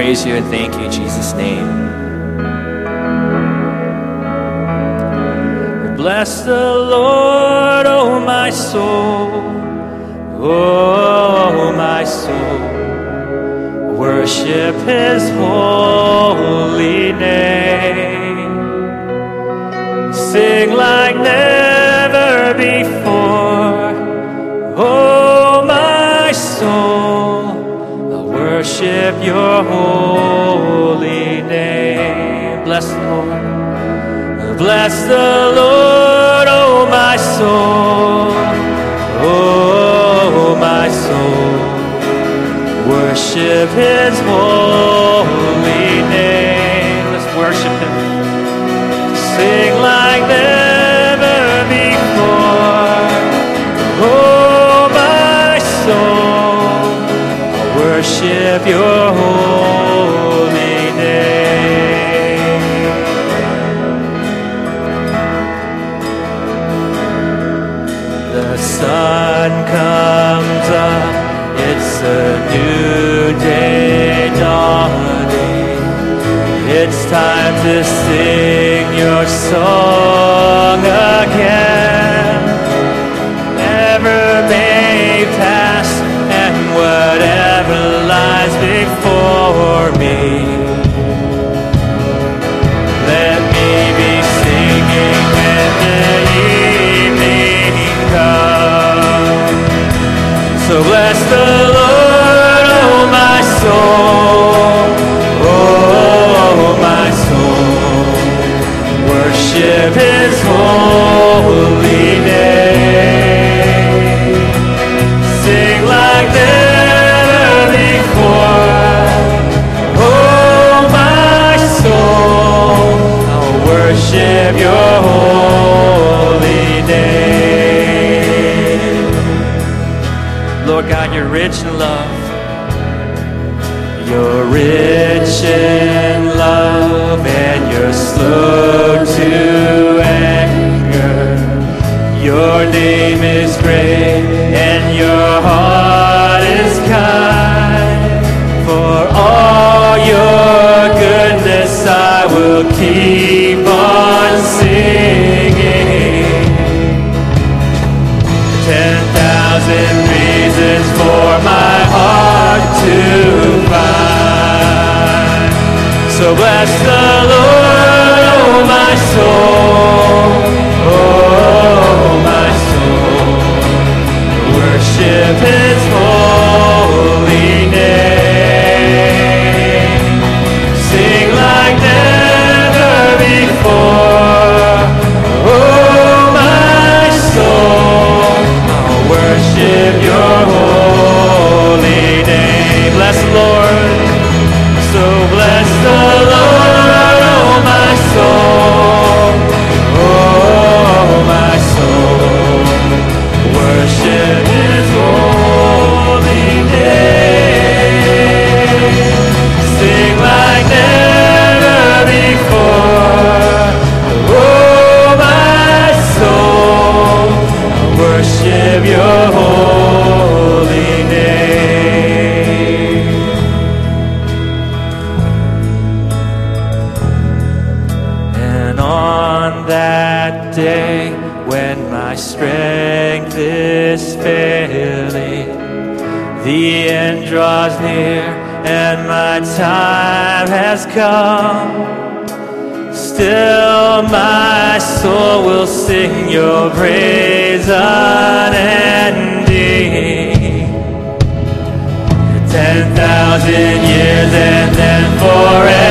praise you and thank you in Jesus' name. Bless the Lord, oh my soul, oh my soul. Worship his holy name. Sing like never before, oh worship your holy name. Bless the Lord. Bless the Lord, oh my soul, oh my soul. Worship His holy name. Let's worship Him. Worship Your holy name. The sun comes up, it's a new day dawning. It's time to sing your song again. Before me. Let me be singing when the evening comes. So bless the Lord, oh my soul, oh my soul. Worship His holy name. Rich in love. You're rich in love and you're slow to anger. Your name is great bless the Lord, oh my soul, that day when my strength is failing, the end draws near and my time has come. Still, my soul will sing your praise unending. Ten thousand years and then forevermore.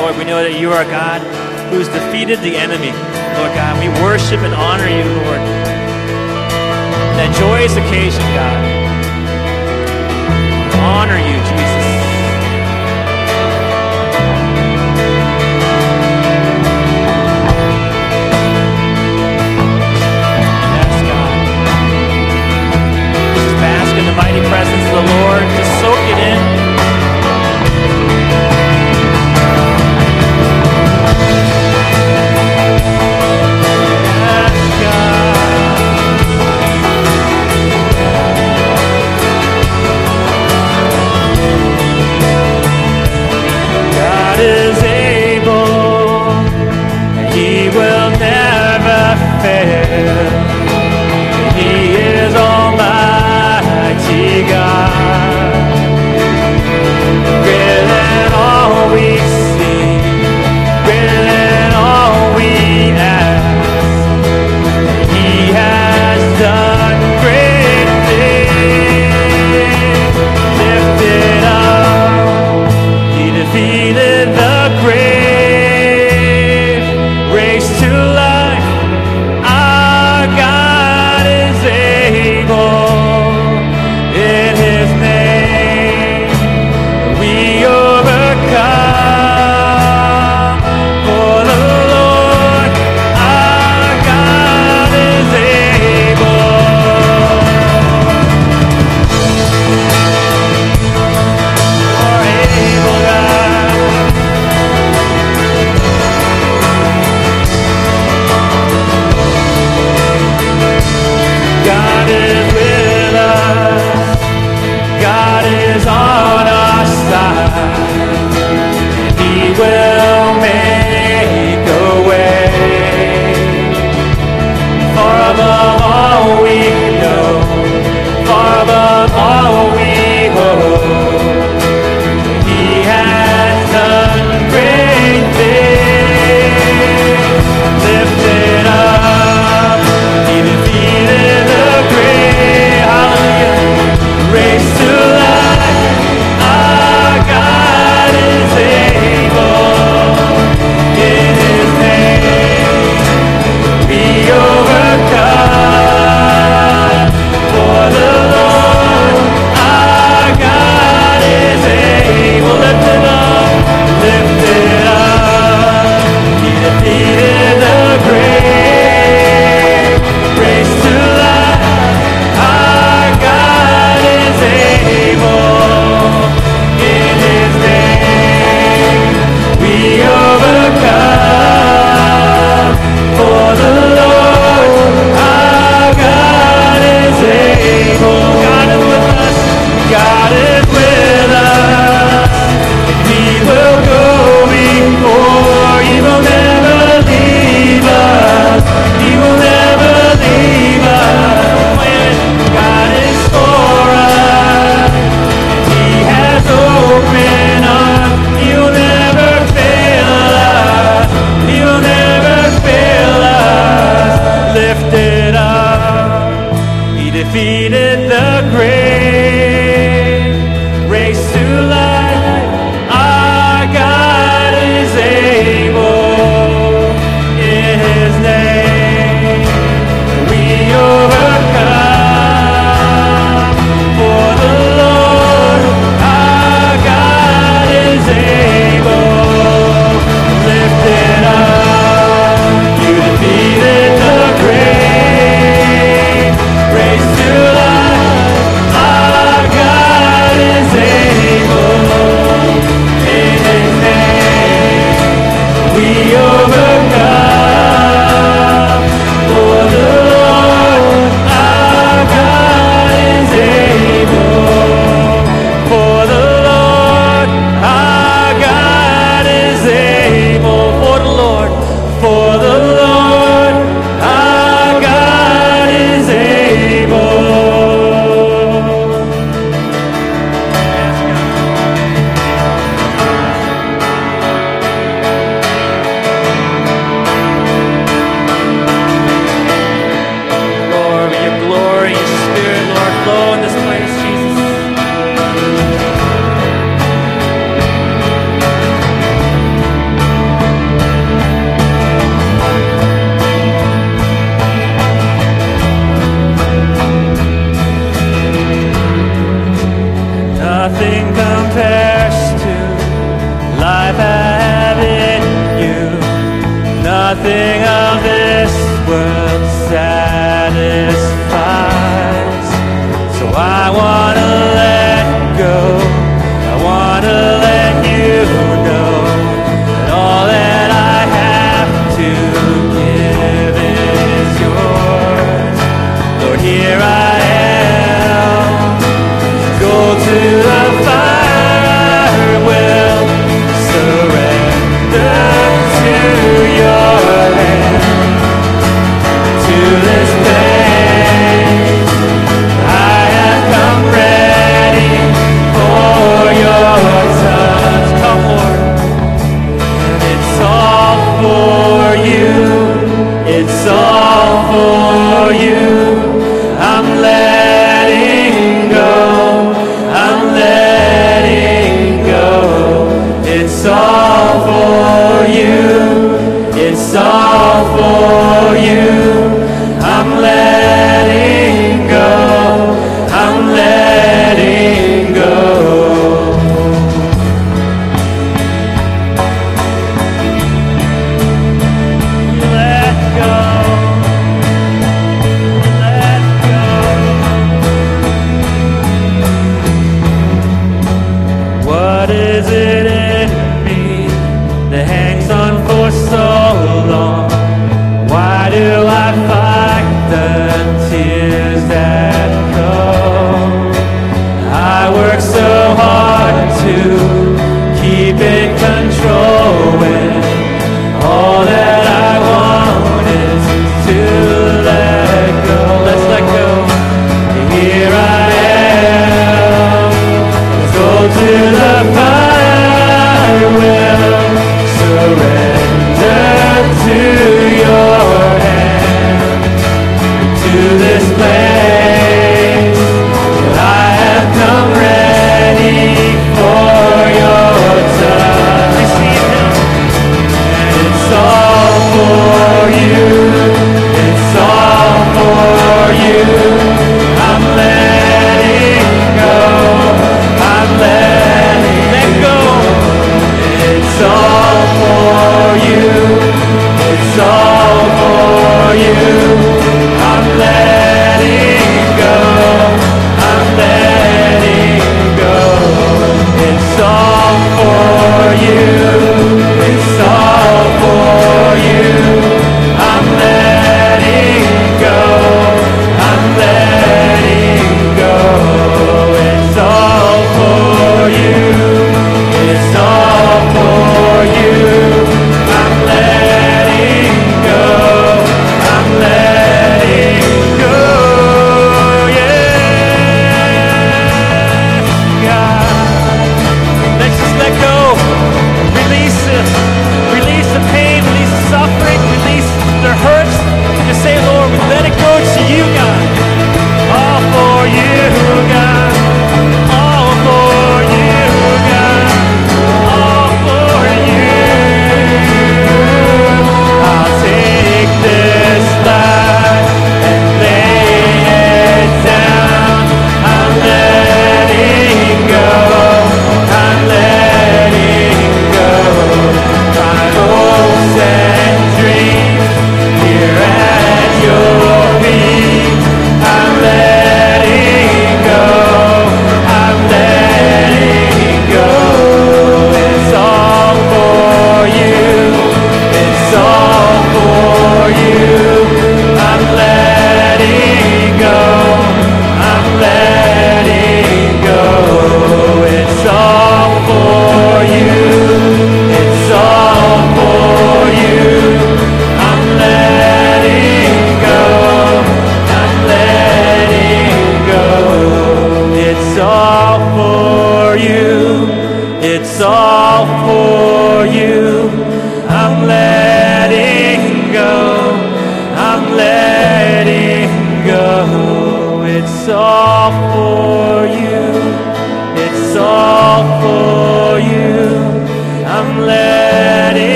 Lord, we know that you are God who's defeated the enemy. Lord God, we worship and honor you, Lord. That joyous occasion, God. Honor you, Jesus. Yes, God. Just bask in the mighty presence 정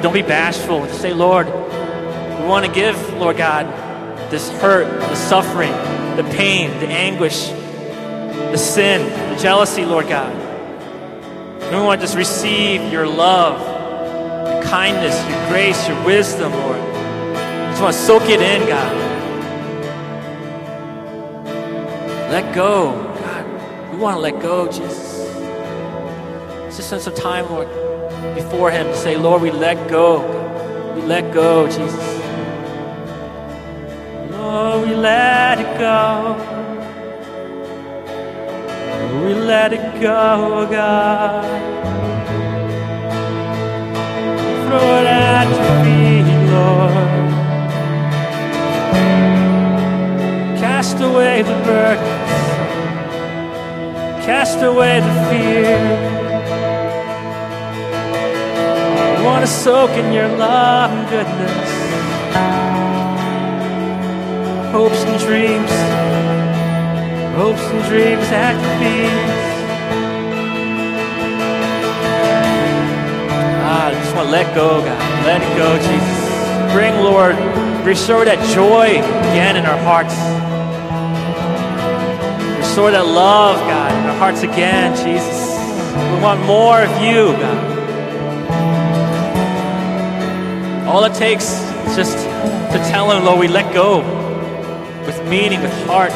don't be bashful. Just say, Lord, we want to give, Lord God, this hurt, the suffering, the pain, the anguish, the sin, the jealousy, Lord God. And we want to just receive your love, your kindness, your grace, your wisdom, Lord. We just want to soak it in, God. Let go. God, we want to let go, Jesus. Just spend some time, Lord, before Him to say, Lord, we let go. We let go, Jesus. Lord, we let it go. We let it go, God. Throw it at your feet, Lord. Cast away the burdens. Cast away the fear. Want to soak in your love and goodness. Hopes and dreams hopes and dreams at your feet. Ah, I just want to let go, God. Let it go, Jesus. Bring, Lord, restore that joy again in our hearts. Restore that love, God, in our hearts again, Jesus. We want more of you, God. All it takes is just to tell Him, Lord, we let go with meaning, with heart.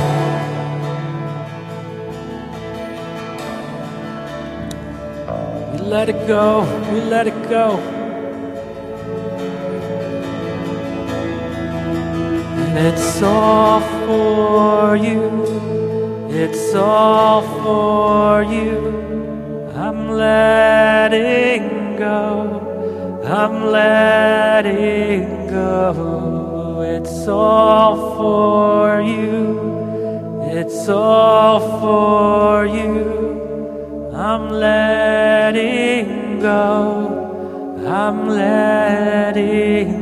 We let it go. We let it go. And it's all for you. It's all for you. I'm letting go. I'm letting go. It's all for you. It's all for you. I'm letting go. I'm letting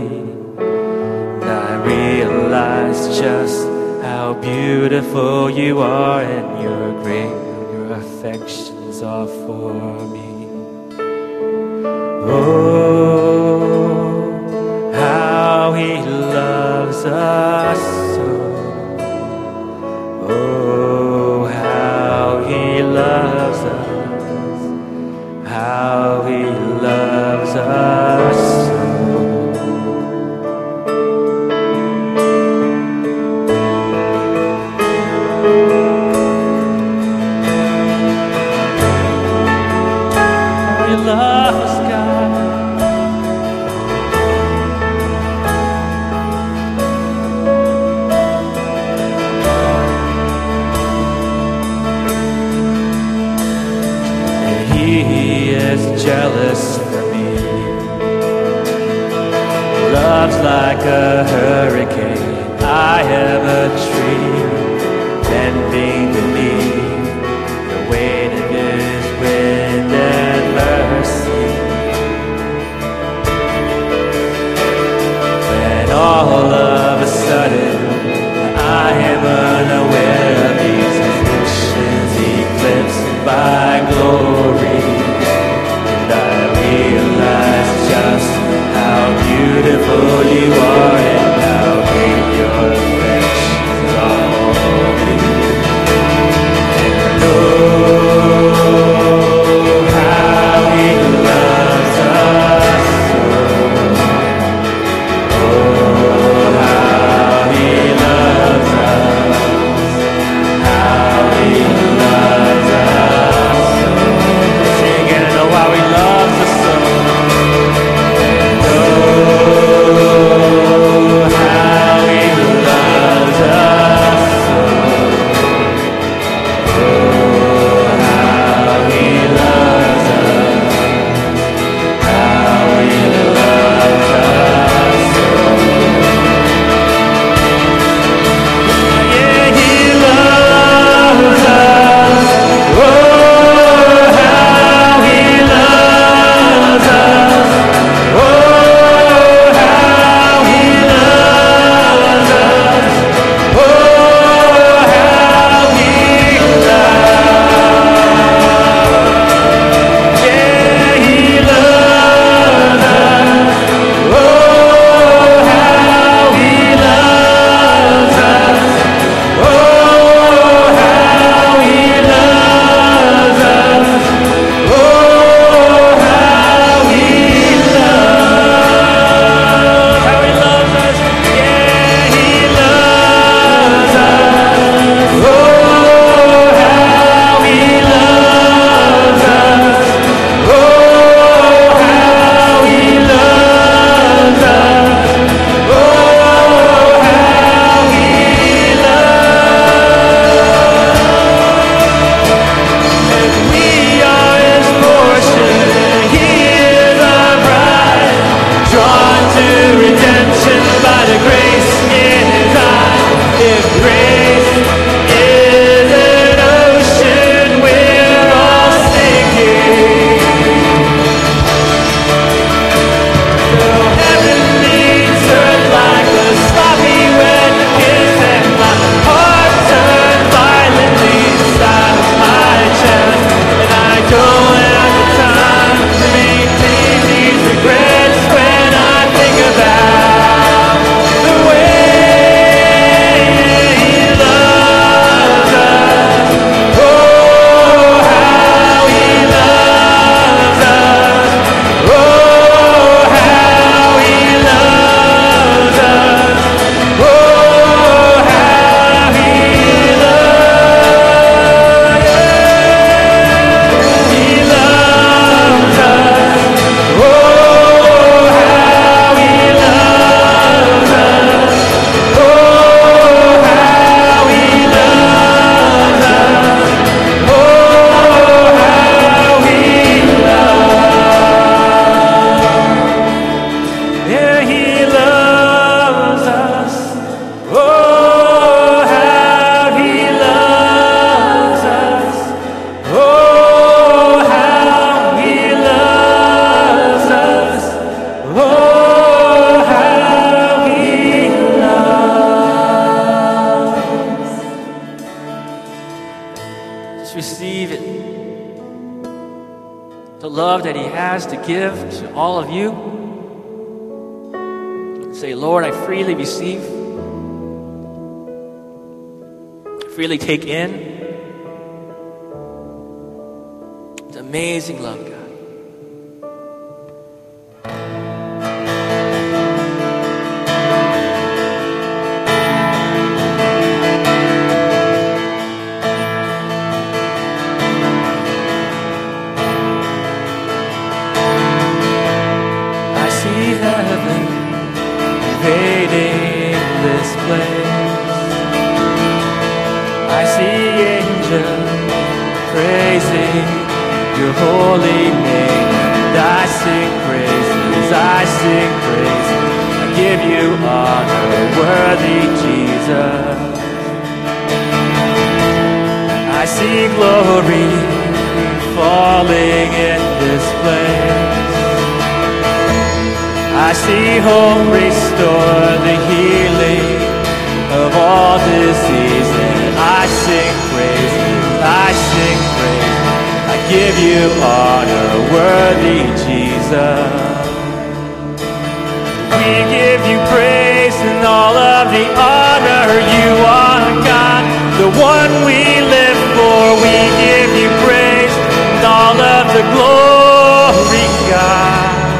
Realize just how beautiful you are and your great your affections are for me. Oh, how he loves us really take in God.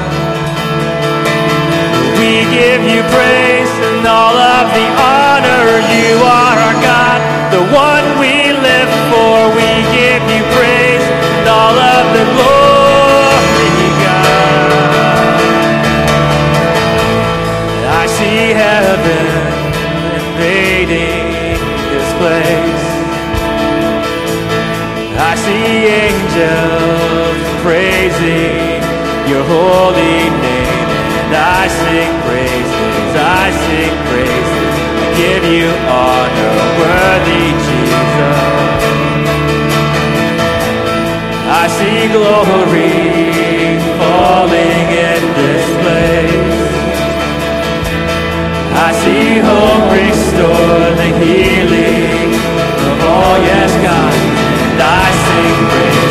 We give you praise and all of the honor. You are our God, the one we live for. We give you praise and all of the glory, God. I see heaven invading this place. I see angels praising holy name, and I sing praises, I sing praises. I give you honor, worthy Jesus. I see glory falling in this place. I see hope restored, the healing of all, yes, God, and I sing praise.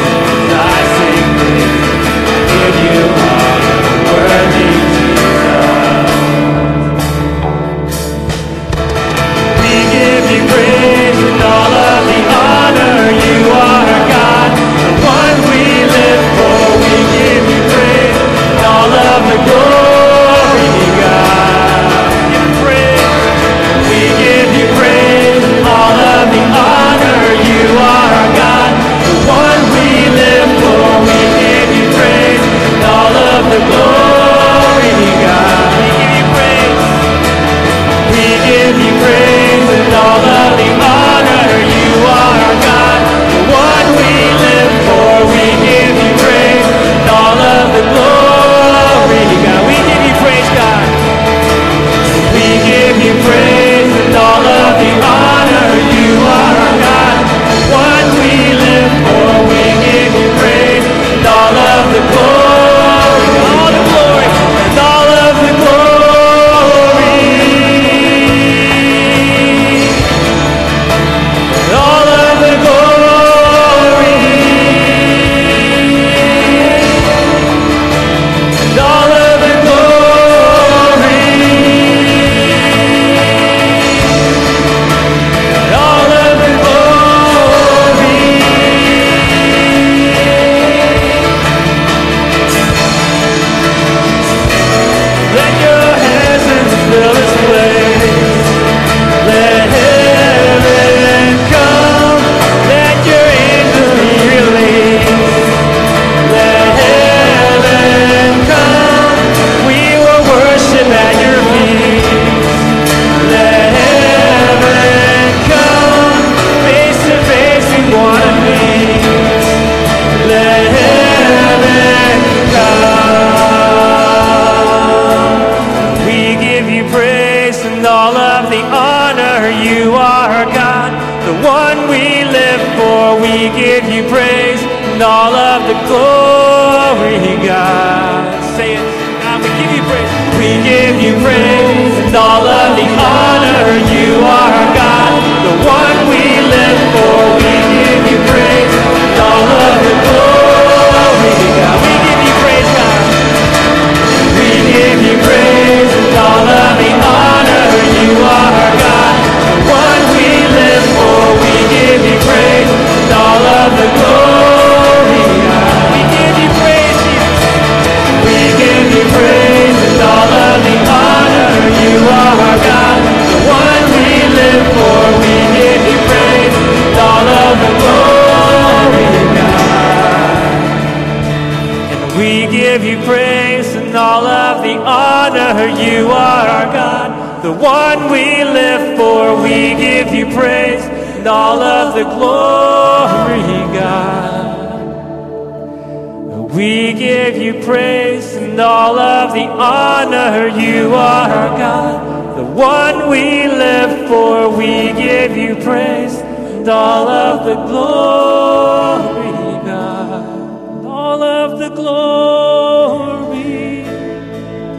The glory.